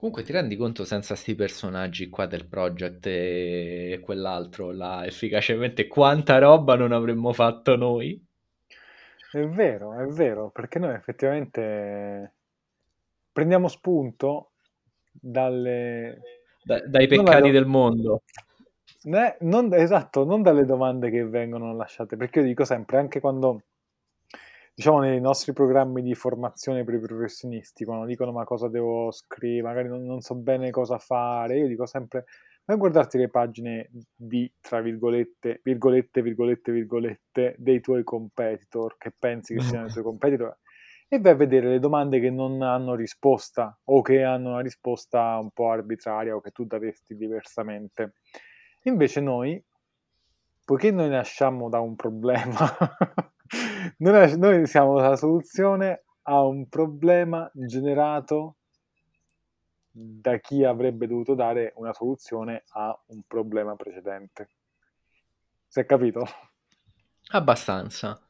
Comunque ti rendi conto senza sti personaggi qua del project e quell'altro là, efficacemente quanta roba non avremmo fatto noi? È vero, è vero, perché noi effettivamente prendiamo spunto dalle... Da- dai non peccati do- del mondo. né- non- esatto, non dalle domande che vengono lasciate, perché io dico sempre, anche quando, diciamo, nei nostri programmi di formazione per i professionisti, quando dicono ma cosa devo scrivere, magari non, non so bene cosa fare, io dico sempre, vai a guardarti le pagine di, tra virgolette, virgolette, virgolette, virgolette, dei tuoi competitor, che pensi che siano i tuoi competitor, e vai a vedere le domande che non hanno risposta o che hanno una risposta un po' arbitraria o che tu daresti diversamente. Invece noi, poiché noi nasciamo da un problema, noi, noi siamo la soluzione a un problema generato da chi avrebbe dovuto dare una soluzione a un problema precedente. Si è capito? Abbastanza.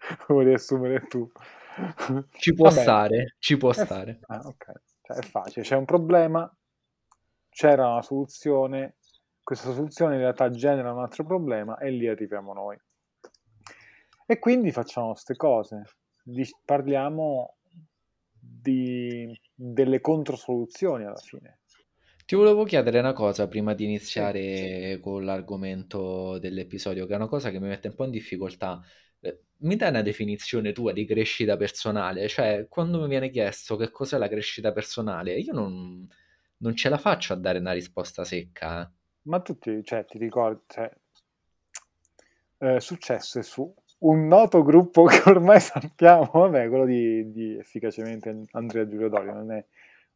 Vuoi riassumere tu? Ci può Va bene. stare, ci può È f- stare. ah, ok. Cioè, è facile, c'è un problema, c'era una soluzione, questa soluzione in realtà genera un altro problema e lì arriviamo noi. E quindi facciamo queste cose, di- parliamo di, delle controsoluzioni alla fine. Ti volevo chiedere una cosa prima di Sì. iniziare con l'argomento dell'episodio, che è una cosa che mi mette un po' in difficoltà. Eh, Mi dai una definizione tua di crescita personale? Cioè, quando mi viene chiesto che cos'è la crescita personale, io non, non ce la faccio a dare una risposta secca. eh. Ma tu ti, cioè, ti ricordi, cioè, eh, successe su un noto gruppo che ormai sappiamo, vabbè, quello di, di efficacemente Andrea Giulio Dorio, non è,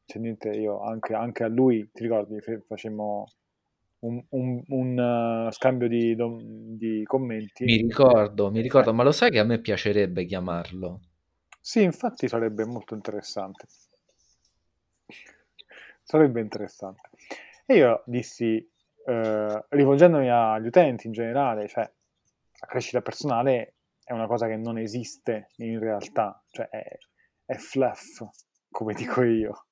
c'è niente, io anche, anche a lui, ti ricordi, facemmo un, un- un, eh, scambio di, di commenti. Mi ricordo, mi Eh, ricordo, ma lo sai che a me piacerebbe chiamarlo? sì, infatti sarebbe molto interessante. Sarebbe interessante. E io dissi, eh, rivolgendomi agli utenti in generale, cioè la crescita personale è una cosa che non esiste in realtà, cioè è, è fluff, come dico io,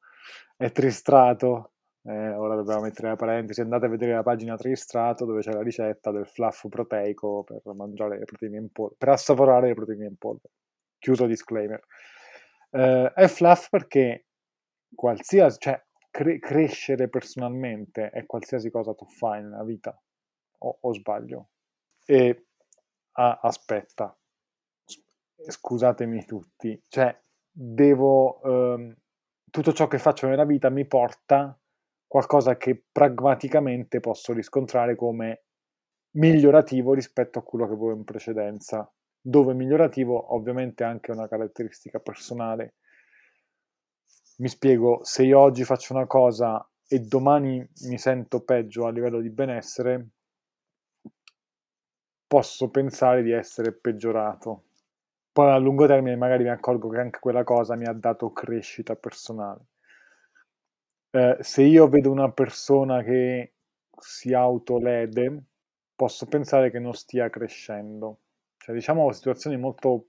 è tristrato. Eh, ora dobbiamo mettere la parentesi, andate a vedere la pagina tristrato dove c'è la ricetta del fluff proteico per mangiare le proteine in polvere, per assaporare le proteine in polvere. Chiuso disclaimer. Eh, è fluff perché qualsiasi, cioè cre- crescere personalmente è qualsiasi cosa tu fai nella vita, o, o sbaglio? E ah, aspetta, scusatemi tutti, cioè devo, ehm, tutto ciò che faccio nella vita mi porta qualcosa che pragmaticamente posso riscontrare come migliorativo rispetto a quello che avevo in precedenza, dove migliorativo ovviamente è anche una caratteristica personale. Mi spiego, se io oggi faccio una cosa e domani mi sento peggio a livello di benessere, posso pensare di essere peggiorato. Poi a lungo termine magari mi accorgo che anche quella cosa mi ha dato crescita personale. Eh, se io vedo una persona che si autolede, posso pensare che non stia crescendo. Cioè, diciamo, situazioni molto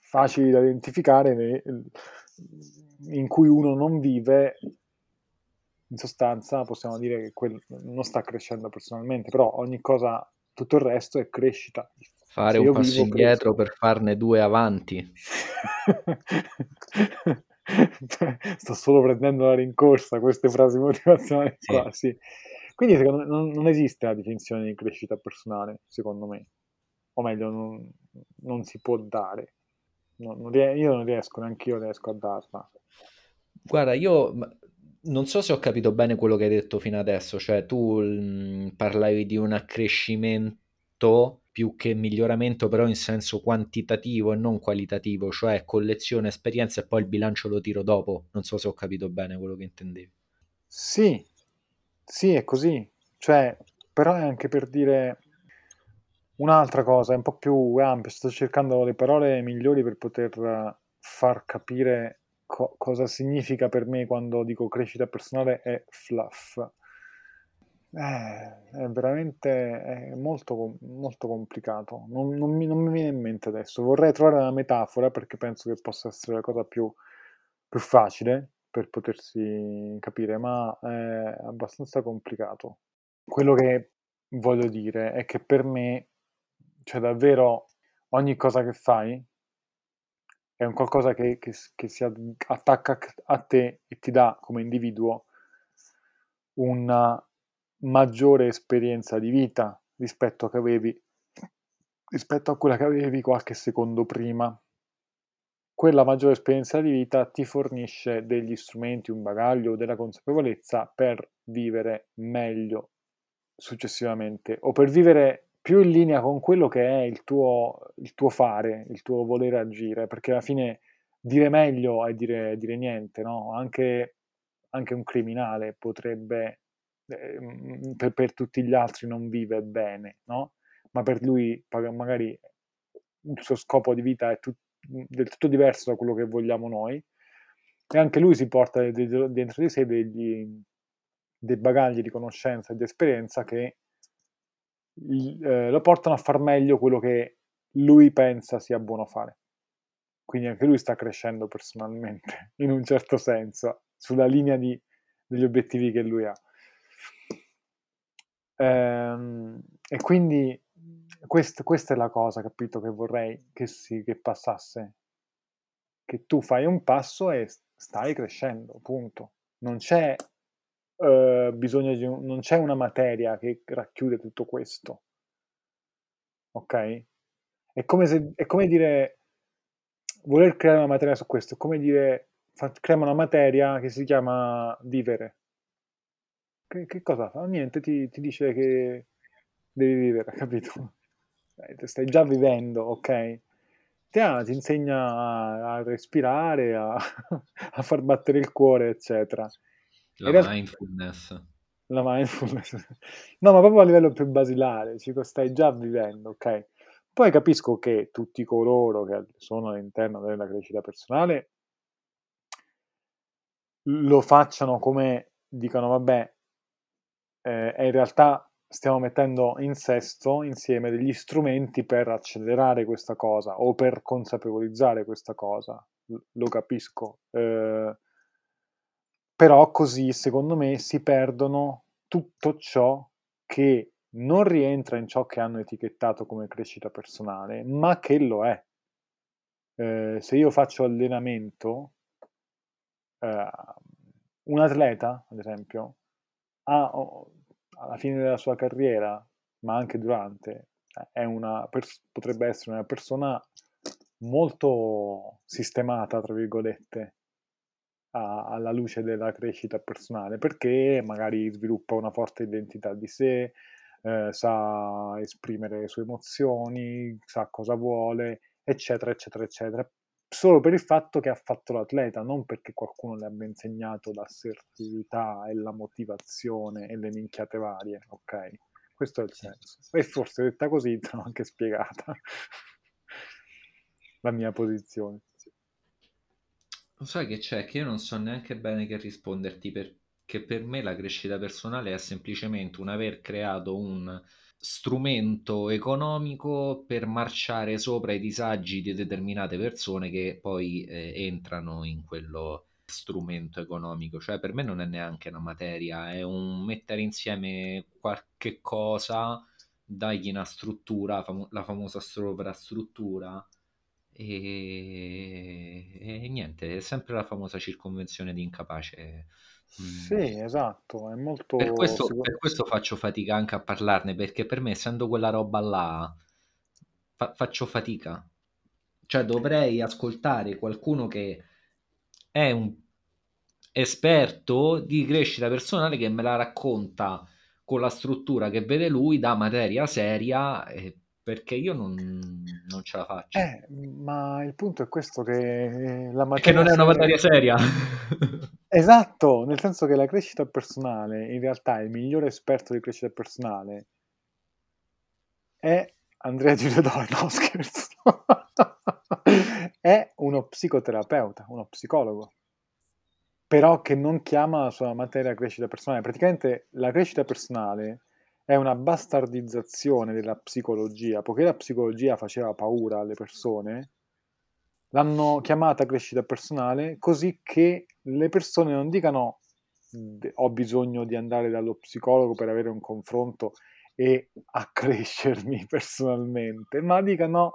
facili da identificare in cui uno non vive, in sostanza possiamo dire che non sta crescendo personalmente, però ogni cosa, tutto il resto è crescita. Fare un passo indietro cresco. per farne due avanti. Sto solo prendendo la rincorsa queste frasi motivazionali Sì. qua, sì. Quindi secondo me non, non esiste la definizione di crescita personale, secondo me. O meglio, non, non si può dare. Non- non io non riesco, neanche io riesco a darla. Guarda, io non so se ho capito bene quello che hai detto fino adesso, cioè tu mm, parlavi di un accrescimento più che miglioramento, però in senso quantitativo e non qualitativo, cioè collezione esperienza e poi il bilancio lo tiro dopo. Non so se ho capito bene quello che intendevi. Sì, sì, è così. Cioè, però è anche per dire un'altra cosa, è un po' più ampia. Sto cercando le parole migliori per poter far capire co- cosa significa per me quando dico crescita personale e fluff. Eh, è veramente è molto, molto complicato. Non, non mi, non mi viene in mente adesso. Vorrei trovare una metafora perché penso che possa essere la cosa più, più facile. per potersi capire, ma è abbastanza complicato. Quello che voglio dire è che per me, cioè davvero ogni cosa che fai è un qualcosa che, che, che si attacca a te e ti dà come individuo una maggiore esperienza di vita rispetto a, avevi, rispetto a quella che avevi qualche secondo prima. Quella maggiore esperienza di vita ti fornisce degli strumenti, un bagaglio, della consapevolezza per vivere meglio successivamente o per vivere più in linea con quello che è il tuo, il tuo fare, il tuo volere agire, perché alla fine dire meglio è dire, dire niente, no? Anche, anche un criminale potrebbe Ehm, per, per, tutti gli altri non vive bene, no? Ma per lui magari il suo scopo di vita è tut, del tutto diverso da quello che vogliamo noi e anche lui si porta dentro di sé degli, dei bagagli di conoscenza e di esperienza che eh, lo portano a far meglio quello che lui pensa sia buono fare. Quindi anche lui sta crescendo personalmente, in un certo senso, sulla linea di, degli obiettivi che lui ha. Ehm, e quindi quest, questa è la cosa, capito, che vorrei che, si, che passasse. Che tu fai un passo e stai crescendo, punto. Non c'è Uh, bisogno di un, non c'è una materia che racchiude tutto questo. Ok? È come, se, è come dire voler creare una materia su questo, è come dire fa, creiamo una materia che si chiama vivere. Che, che cosa fa? Niente, ti, ti dice che devi vivere, capito? Stai già vivendo, ok? Ti, ah, ti insegna a, respirare, a, a, far battere il cuore, eccetera. La realtà, mindfulness. La mindfulness. No, ma proprio a livello più basilare, dico, stai già vivendo, ok? Poi capisco che tutti coloro che sono all'interno della crescita personale lo facciano come dicano, vabbè, eh, e in realtà stiamo mettendo in sesto insieme degli strumenti per accelerare questa cosa o per consapevolizzare questa cosa, lo capisco. Eh, però così, secondo me, si perdono tutto ciò che non rientra in ciò che hanno etichettato come crescita personale, ma che lo è. Eh, se io faccio allenamento, eh, un atleta, ad esempio, ha, alla fine della sua carriera, ma anche durante, una, potrebbe essere una persona molto sistemata, tra virgolette, a, alla luce della crescita personale, perché magari sviluppa una forte identità di sé, eh, sa esprimere le sue emozioni, sa cosa vuole, eccetera, eccetera, eccetera solo per il fatto che ha fatto l'atleta, non perché qualcuno le abbia insegnato l'assertività e la motivazione e le minchiate varie, ok? Questo è il senso. E forse detta così te l'ho anche spiegata la mia posizione. Lo sai che c'è? Che io non so neanche bene che risponderti perché per me la crescita personale è semplicemente un aver creato un strumento economico per marciare sopra i disagi di determinate persone che poi eh, entrano in quello strumento economico. Cioè, per me non è neanche una materia, è un mettere insieme qualche cosa, dargli una struttura, famo- la famosa sovrastruttura. E... e niente, è sempre la famosa circonvenzione di incapace sì, esatto, è molto... Per questo, per questo faccio fatica anche a parlarne, perché per me, essendo quella roba là, fa- faccio fatica. Cioè, dovrei ascoltare qualcuno che è un esperto di crescita personale che me la racconta con la struttura che vede lui da materia seria, eh, perché io non, non, ce la faccio. Eh, ma il punto è questo che la materia... Che non è una materia seria. Esatto, nel senso che la crescita personale, in realtà il migliore esperto di crescita personale è Andrea Giuliodoro, no scherzo, è uno psicoterapeuta, uno psicologo, però che non chiama la sua materia crescita personale. Praticamente la crescita personale è una bastardizzazione della psicologia, poiché la psicologia faceva paura alle persone, l'hanno chiamata crescita personale così che le persone non dicano ho bisogno di andare dallo psicologo per avere un confronto e accrescermi personalmente, ma dicano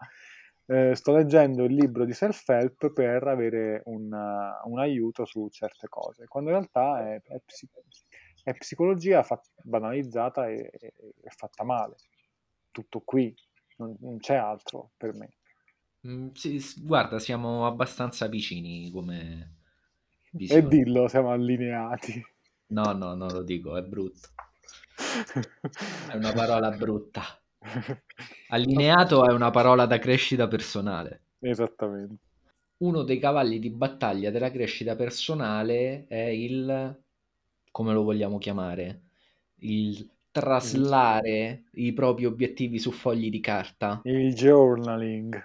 eh, sto leggendo il libro di self-help per avere un, un aiuto su certe cose, quando in realtà è, è, è psicologia fat- banalizzata e, e, e, fatta male. Tutto qui, non, non c'è altro per me. Mm, sì, guarda, siamo abbastanza vicini come visione. E dillo, siamo allineati. No, no, non lo dico, è brutto. È una parola brutta. Allineato è una parola da crescita personale. Esattamente. Uno dei cavalli di battaglia della crescita personale è il, come lo vogliamo chiamare, il traslare i propri obiettivi su fogli di carta. Il journaling.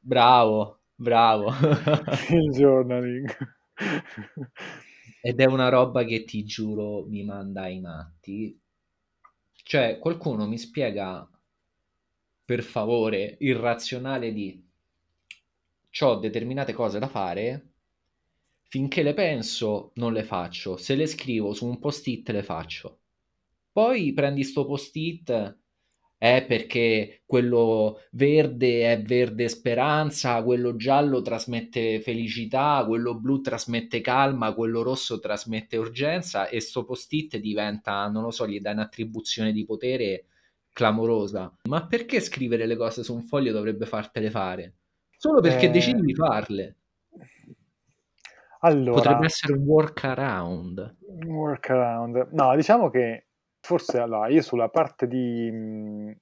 Bravo, bravo. il journaling. Ed è una roba che ti giuro mi manda ai matti. Cioè, qualcuno mi spiega per favore il razionale di ho determinate cose da fare, finché le penso non le faccio, se le scrivo su un post-it le faccio. Poi prendi sto post-it è perché quello verde è verde speranza, quello giallo trasmette felicità, quello blu trasmette calma, quello rosso trasmette urgenza e sto post-it diventa, non lo so, gli dai un'attribuzione di potere clamorosa. Ma perché scrivere le cose su un foglio dovrebbe fartele fare? Solo perché eh... decidi di farle. Allora, Potrebbe essere un workaround. Un workaround. No, diciamo che Forse allora, io sulla parte di mh, mhmm,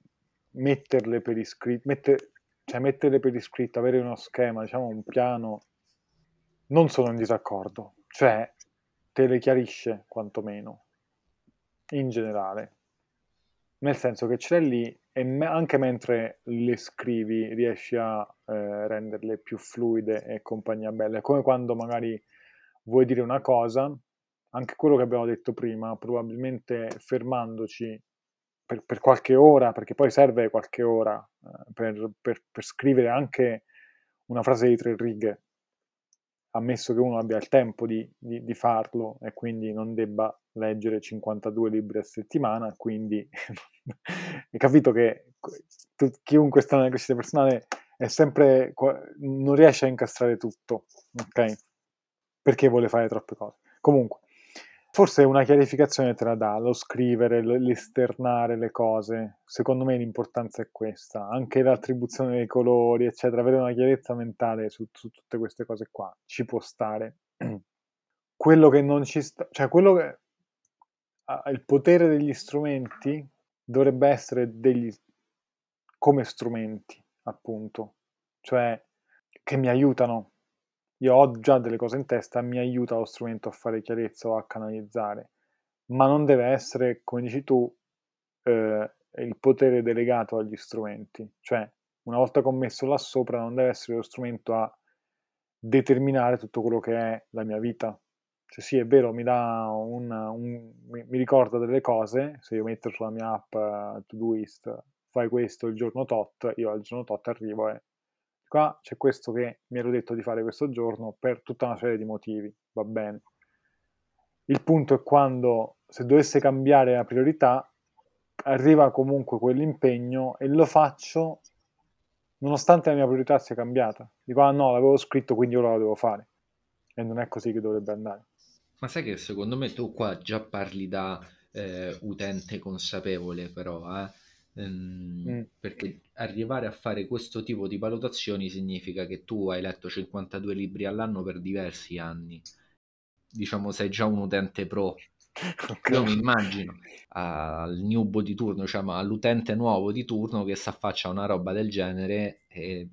metterle per iscritto, metter, cioè metterle per iscritto, avere uno schema, diciamo un piano, non sono in disaccordo, cioè te le chiarisce quantomeno, in generale. Nel senso che ce l'hai lì e me- anche mentre le scrivi riesci a eh, renderle più fluide e compagnia bella. È come quando magari vuoi dire una cosa anche quello che abbiamo detto prima, probabilmente fermandoci per, per qualche ora, perché poi serve qualche ora eh, per, per, per, scrivere anche una frase di tre righe, ammesso che uno abbia il tempo di, di, di farlo e quindi non debba leggere 52 libri a settimana, quindi hai capito che tu, chiunque sta nella crescita personale è sempre, non riesce a incastrare tutto, ok? Perché vuole fare troppe cose. Comunque, Forse una chiarificazione te la dà, lo scrivere, l'esternare le cose. Secondo me l'importanza è questa. Anche l'attribuzione dei colori, eccetera, avere una chiarezza mentale su, su tutte queste cose qua ci può stare. quello che non ci sta, cioè quello che il potere degli strumenti dovrebbe essere degli come strumenti, appunto, cioè che mi aiutano io ho già delle cose in testa, mi aiuta lo strumento a fare chiarezza o a canalizzare, ma non deve essere, come dici tu, eh, il potere delegato agli strumenti, cioè una volta commesso là sopra non deve essere lo strumento a determinare tutto quello che è la mia vita. Cioè sì, è vero, mi dà un, un mi, mi, ricorda delle cose, se io metto sulla mia app uh, Todoist, fai questo il giorno tot, io al giorno tot arrivo e qua c'è questo che mi ero detto di fare questo giorno per tutta una serie di motivi, va bene. Il punto è quando, se dovesse cambiare la priorità, arriva comunque quell'impegno e lo faccio nonostante la mia priorità sia cambiata. Dico, ah no, l'avevo scritto, quindi ora lo devo fare. E non è così che dovrebbe andare. Ma sai che secondo me tu qua già parli da eh, utente consapevole, però, eh? Ehm, mm. Perché arrivare a fare questo tipo di valutazioni significa che tu hai letto 52 libri all'anno per diversi anni. Diciamo, sei già un utente pro. Okay. Io mi immagino al newbo di turno, diciamo all'utente nuovo di turno che si affaccia a una roba del genere e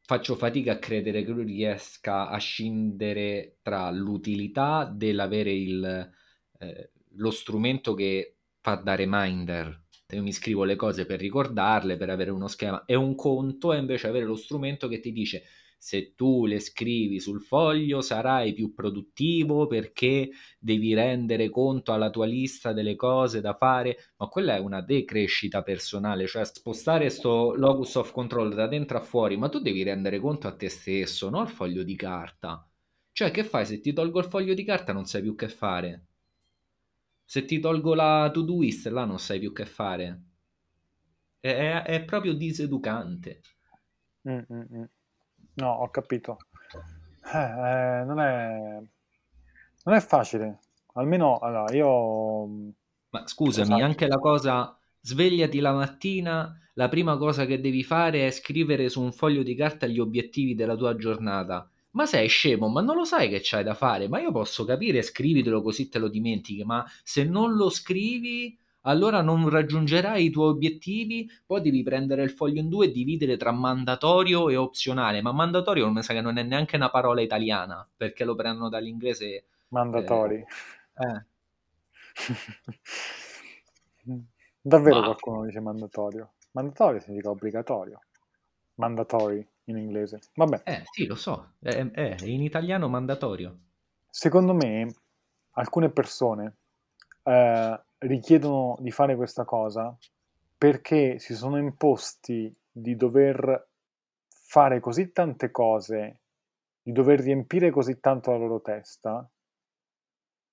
faccio fatica a credere che lui riesca a scindere tra l'utilità dell'avere il, eh, lo strumento che fa da reminder io mi scrivo le cose per ricordarle, per avere uno schema, e un conto è invece avere lo strumento che ti dice se tu le scrivi sul foglio sarai più produttivo perché devi rendere conto alla tua lista delle cose da fare, ma quella è una decrescita personale, cioè spostare questo locus of control da dentro a fuori, ma tu devi rendere conto a te stesso, non al foglio di carta. Cioè, che fai? Se ti tolgo il foglio di carta non sai più che fare. Se ti tolgo la to-do-list, là non sai più che fare. È, è, è proprio diseducante. Mm, mm, mm. No, ho capito. Eh, eh, non è... non è facile. Almeno, allora, io... Ma scusami, Esatto. anche la cosa svegliati la mattina, la prima cosa che devi fare è scrivere su un foglio di carta gli obiettivi della tua giornata. Ma sei scemo, ma non lo sai che c'hai da fare? Ma io posso capire, scrivitelo così te lo dimentichi, ma se non lo scrivi, allora non raggiungerai i tuoi obiettivi, poi devi prendere il foglio in due e dividere tra mandatorio e opzionale. Ma mandatorio mi sa che non è neanche una parola italiana, perché lo prendono dall'inglese. Eh, Mandatori. eh, Davvero bah, qualcuno dice mandatorio? Mandatorio significa obbligatorio. Mandatory in inglese. Vabbè, eh, sì, lo so, è, è in italiano mandatorio. secondo me alcune persone eh, richiedono di fare questa cosa perché si sono imposti di dover fare così tante cose, di dover riempire così tanto la loro testa,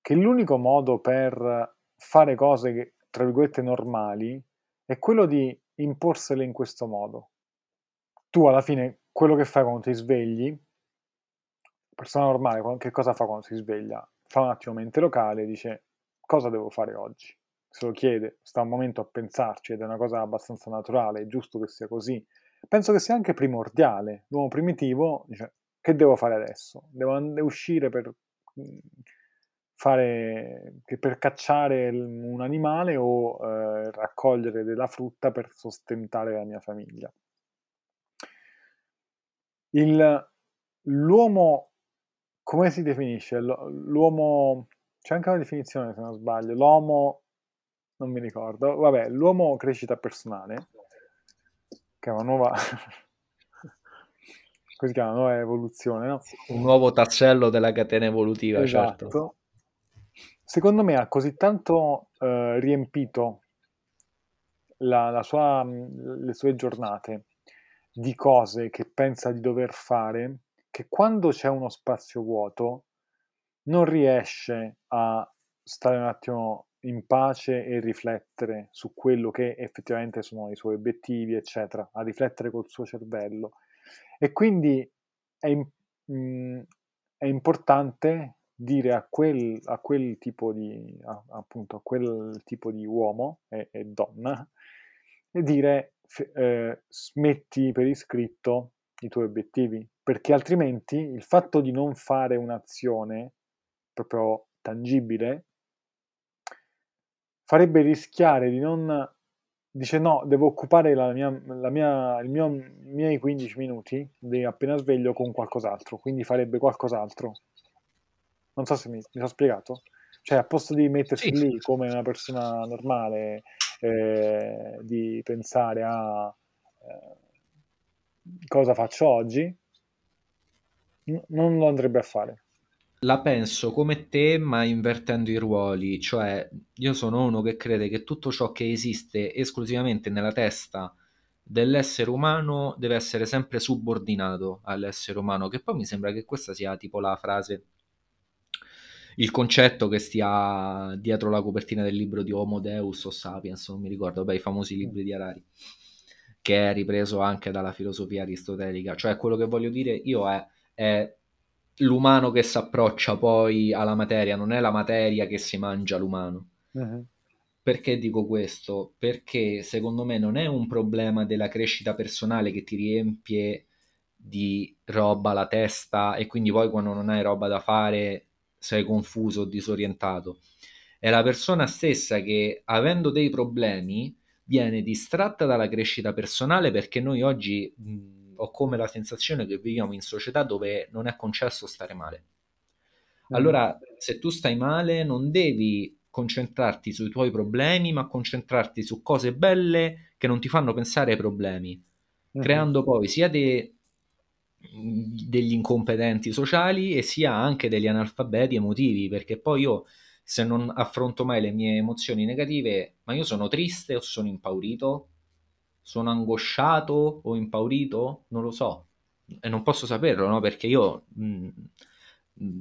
che l'unico modo per fare cose, che, tra virgolette, normali è quello di imporsele in questo modo. Tu alla fine quello che fai quando ti svegli, persona normale, che cosa fa quando si sveglia? Fa un attimo mente locale e dice cosa devo fare oggi? Se lo chiede, sta un momento a pensarci ed è una cosa abbastanza naturale, è giusto che sia così. Penso che sia anche primordiale. L'uomo primitivo dice che devo fare adesso? Devo uscire per fare per cacciare un animale o eh, raccogliere della frutta per sostentare la mia famiglia. Il, l'uomo, come si definisce? L'uomo, c'è anche una definizione se non sbaglio, l'uomo, non mi ricordo, vabbè, l'uomo crescita personale, che è una nuova, così chiama, nuova evoluzione, no? Un nuovo tassello della catena evolutiva, esatto. certo. Secondo me ha così tanto eh, riempito la, la sua, le sue giornate di cose che pensa di dover fare, che quando c'è uno spazio vuoto non riesce a stare un attimo in pace e riflettere su quello che effettivamente sono i suoi obiettivi, eccetera, a riflettere col suo cervello. E quindi è, mh, è importante dire a quel, a quel tipo di a, appunto a quel tipo di uomo e, e donna e dire eh, smetti per iscritto i tuoi obiettivi perché altrimenti il fatto di non fare un'azione proprio tangibile farebbe rischiare di non dice no, devo occupare la mia, la mia, il mio, i miei 15 minuti di appena sveglio con qualcos'altro, quindi farebbe qualcos'altro. Non so se mi, mi sono spiegato. Cioè, a posto di mettersi sì. lì come una persona normale, eh, di pensare a eh, cosa faccio oggi, non lo andrebbe a fare. La penso come te, ma invertendo i ruoli, cioè io sono uno che crede che tutto ciò che esiste esclusivamente nella testa dell'essere umano deve essere sempre subordinato all'essere umano, che poi mi sembra che questa sia tipo la frase, il concetto che stia dietro la copertina del libro di Homo Deus o Sapiens, non mi ricordo, beh, i famosi libri di Harari, che è ripreso anche dalla filosofia aristotelica, cioè quello che voglio dire io è, è l'umano che si approccia poi alla materia, non è la materia che si mangia l'umano. Uh-huh. Perché dico questo? Perché secondo me non è un problema della crescita personale che ti riempie di roba la testa e quindi poi quando non hai roba da fare sei confuso o disorientato. È la persona stessa che avendo dei problemi viene distratta dalla crescita personale perché noi oggi mh, ho come la sensazione che viviamo in società dove non è concesso stare male. Allora, se tu stai male, non devi concentrarti sui tuoi problemi, ma concentrarti su cose belle che non ti fanno pensare ai problemi, uh-huh. creando poi sia de- degli incompetenti sociali e sia anche degli analfabeti emotivi, perché poi io se non affronto mai le mie emozioni negative, ma io sono triste o sono impaurito? Sono angosciato o impaurito? Non lo so. E non posso saperlo, no? Perché io mh,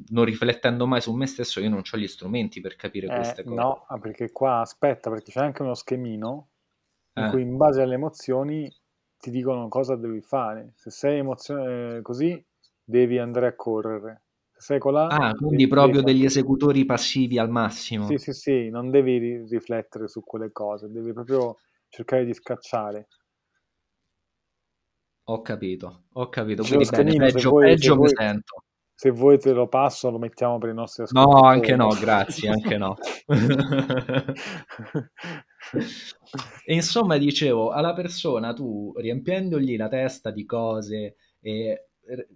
non riflettendo mai su me stesso, io non ho gli strumenti per capire Eh, queste cose. no, ah, perché qua aspetta, perché c'è anche uno schemino in Eh. cui in base alle emozioni ti dicono cosa devi fare. Se sei emozione così, devi andare a correre. Se sei colà, Ah, quindi proprio degli esecutori passivi al Sì, massimo. sì, sì, non devi ri- riflettere su quelle cose, devi proprio cercare di scacciare. Ho capito, ho capito. Lo Quindi bene, peggio, vuoi, se peggio mi vuoi, sento. se vuoi te lo passo, lo mettiamo per i nostri No, ascoltatori. anche no, grazie, anche no. E insomma, dicevo, alla persona tu riempiendogli la testa di cose e r-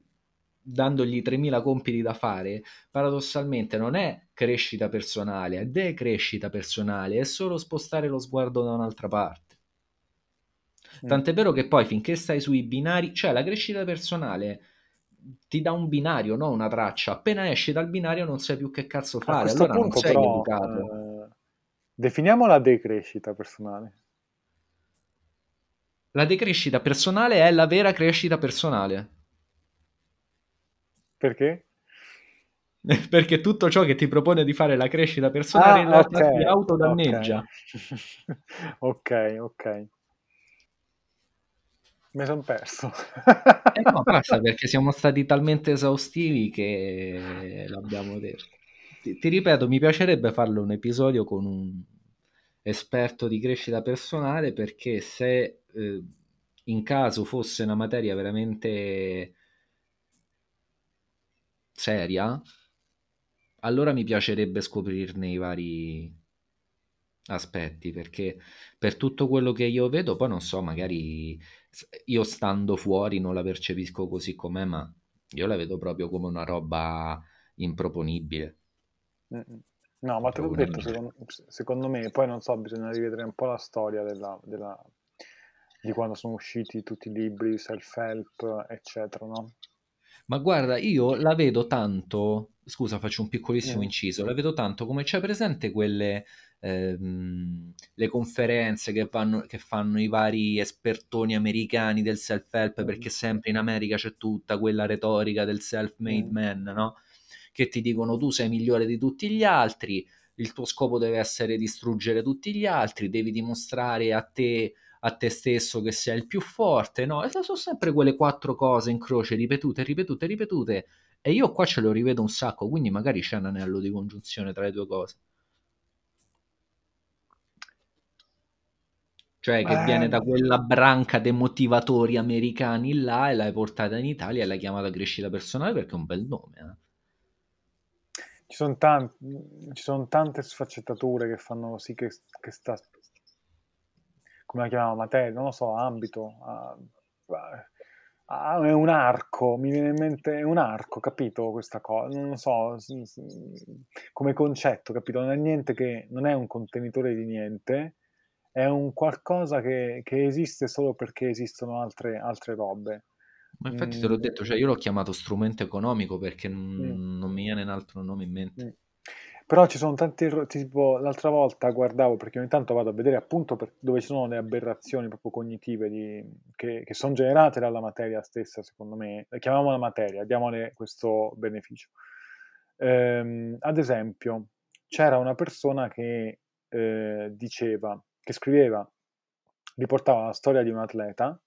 dandogli 3000 compiti da fare, paradossalmente non è crescita personale, è decrescita personale, è solo spostare lo sguardo da un'altra parte. Tant'è vero che poi finché stai sui binari, cioè la crescita personale ti dà un binario, non una traccia. Appena esci dal binario non sai più che cazzo fare, allora non sei però, educato. eh, definiamo la decrescita personale. La decrescita personale è la vera crescita personale. Perché? Perché tutto ciò che ti propone di fare la crescita personale in Ah, realtà ok, ti autodanneggia. ok, ok. Mi sono perso. E no, basta perché siamo stati talmente esaustivi che l'abbiamo detto. Ti, ti ripeto, mi piacerebbe farlo un episodio con un esperto di crescita personale perché se eh, in caso fosse una materia veramente seria, allora mi piacerebbe scoprirne i vari aspetti perché per tutto quello che io vedo, poi non so, magari io stando fuori non la percepisco così com'è, ma io la vedo proprio come una roba improponibile. No, ma te l'ho detto, secondo, secondo me, poi non so, bisogna rivedere un po' la storia della, della- di quando sono usciti tutti i libri, self-help, eccetera, no? Ma guarda, io la vedo tanto, scusa, faccio un piccolissimo Mm, inciso, la vedo tanto come c'è presente quelle ehm, le conferenze che, vanno, che fanno i vari espertoni americani del self-help, mm, perché sempre in America c'è tutta quella retorica del self-made mm. man, no? Che ti dicono tu sei migliore di tutti gli altri, il tuo scopo deve essere distruggere tutti gli altri, devi dimostrare a te a te stesso che sei il più forte, no? E sono sempre quelle quattro cose in croce ripetute, ripetute, ripetute. E io qua ce lo rivedo un sacco, quindi magari c'è un anello di congiunzione tra le due cose. Cioè che viene Eh, da quella branca dei motivatori americani là e l'hai portata in Italia e l'hai chiamata crescita personale perché è un bel nome. eh. Ci sono tan- ci sono tante sfaccettature che fanno sì che, che sta, come la chiamiamo, materia, non lo so, ambito, ah, ah, è un arco, mi viene in mente, è un arco, capito questa cosa, non lo so, come concetto, capito? Non è niente che, non è un contenitore di niente, è un qualcosa che, che esiste solo perché esistono altre, altre robe. Ma infatti te l'ho Mm, detto, cioè io l'ho chiamato strumento economico perché mm. non, mi viene un altro nome in mente. Mm. Però ci sono tanti errori, tipo l'altra volta guardavo perché ogni tanto vado a vedere appunto per- dove ci sono le aberrazioni proprio cognitive di- che, che sono generate dalla materia stessa, secondo me. La Chiamiamola materia, diamole questo beneficio. Ehm, ad esempio, c'era una persona che eh, diceva, che scriveva, riportava la storia di un atleta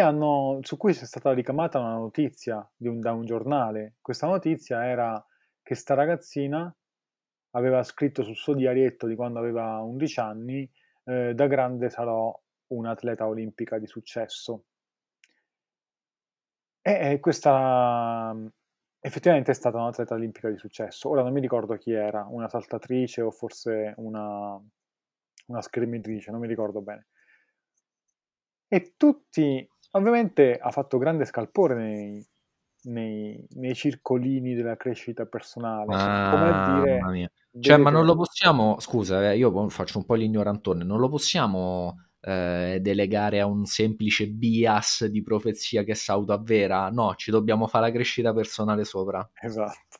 hanno, su cui è stata ricamata una notizia un- da un giornale. Questa notizia era che sta ragazzina aveva scritto sul suo diarietto di quando aveva 11 anni, eh, da grande sarò un'atleta olimpica di successo. E, e questa effettivamente è stata un'atleta olimpica di successo. Ora non mi ricordo chi era, una saltatrice o forse una, una schermitrice, non mi ricordo bene. E tutti, ovviamente ha fatto grande scalpore nei, nei, nei circolini della crescita personale, come a Mamma dire, mia. Cioè, ma non lo possiamo, scusa, eh, io poi faccio un po' l'ignorantone, non lo possiamo eh, delegare a un semplice bias di profezia che si autoavvera? No, ci dobbiamo fare la crescita personale sopra. esatto.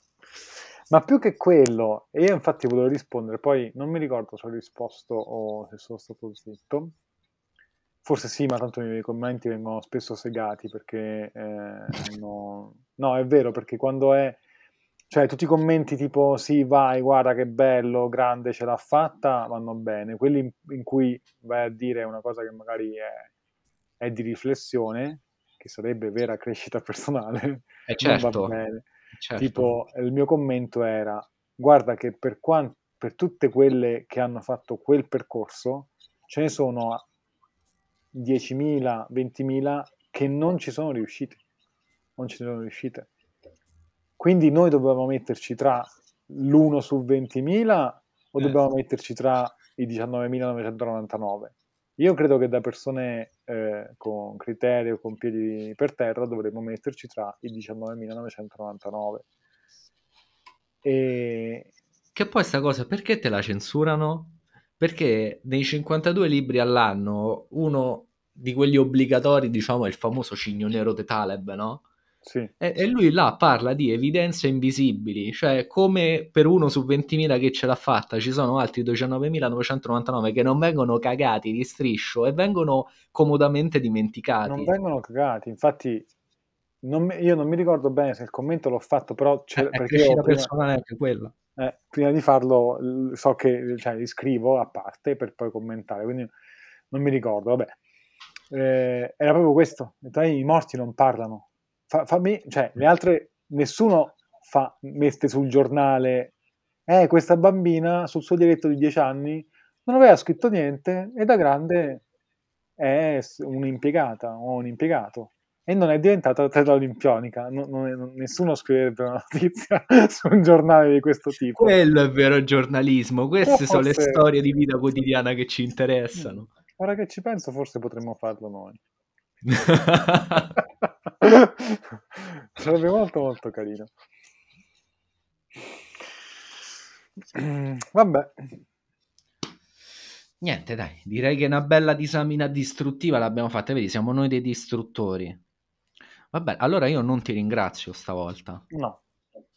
Ma più che quello, e io infatti volevo rispondere, poi non mi ricordo se ho risposto o se sono stato zitto. Forse sì, ma tanto i miei commenti vengono spesso segati perché eh, hanno... No, è vero, perché quando è Cioè, tutti i commenti tipo sì, vai, guarda che bello, grande, ce l'ha fatta, vanno bene. Quelli in, in cui vai a dire una cosa che magari è, è di riflessione, che sarebbe vera crescita personale, Eh non va certo, bene. certo. Tipo, il mio commento era, guarda che per, quan- per tutte quelle che hanno fatto quel percorso, ce ne sono 10.000, 20.000 che non ci sono riuscite. Non ci sono riuscite. Quindi noi dobbiamo metterci tra l'1 su 20.000 o Eh. dobbiamo metterci tra i 19.999? Io credo che da persone eh, con criterio, con piedi per terra, dovremmo metterci tra i 19.999. E... Che poi sta cosa, perché te la censurano? Perché nei 52 libri all'anno, uno di quelli obbligatori, diciamo, è il famoso Cigno Nero de Taleb, no? Sì. E, e lui là parla di evidenze invisibili, cioè come per uno su 20.000 che ce l'ha fatta ci sono altri 19.999 che non vengono cagati di striscio e vengono comodamente dimenticati. Non vengono cagati, infatti non mi- io non mi ricordo bene se il commento l'ho fatto, però c'è, Eh, perché io prima, personale anche quella. eh, prima di farlo so che cioè, li scrivo a parte per poi commentare, quindi non mi ricordo, vabbè. Eh, era proprio questo, i morti non parlano. Fa, fammi- cioè, le altre, nessuno fa, mette sul giornale, eh, questa bambina sul suo diretto di 10 anni non aveva scritto niente e da grande è un'impiegata o un impiegato e non è diventata atleta olimpionica. Non- non nessuno scriverebbe una notizia su un giornale di questo tipo. Quello è vero giornalismo, queste sono le Forse- storie di vita quotidiana che ci interessano. Ora che ci penso, forse potremmo farlo noi. Sarebbe molto molto carino. Vabbè, Niente, dai, direi che una bella disamina distruttiva l'abbiamo fatta. Vedi, siamo noi dei distruttori. Vabbè, allora io non ti ringrazio stavolta. No,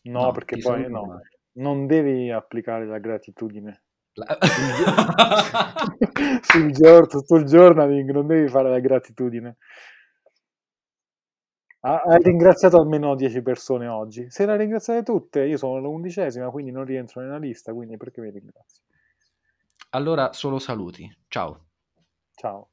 no, no perché poi no. non devi applicare la gratitudine. La... Sul giorno, tutto il journaling non devi fare la gratitudine. Hai ringraziato almeno 10 persone oggi. Se le ringraziate tutte, io sono l'undicesima, quindi non rientro nella lista, quindi perché mi ringrazio? Allora, solo saluti. Ciao. Ciao.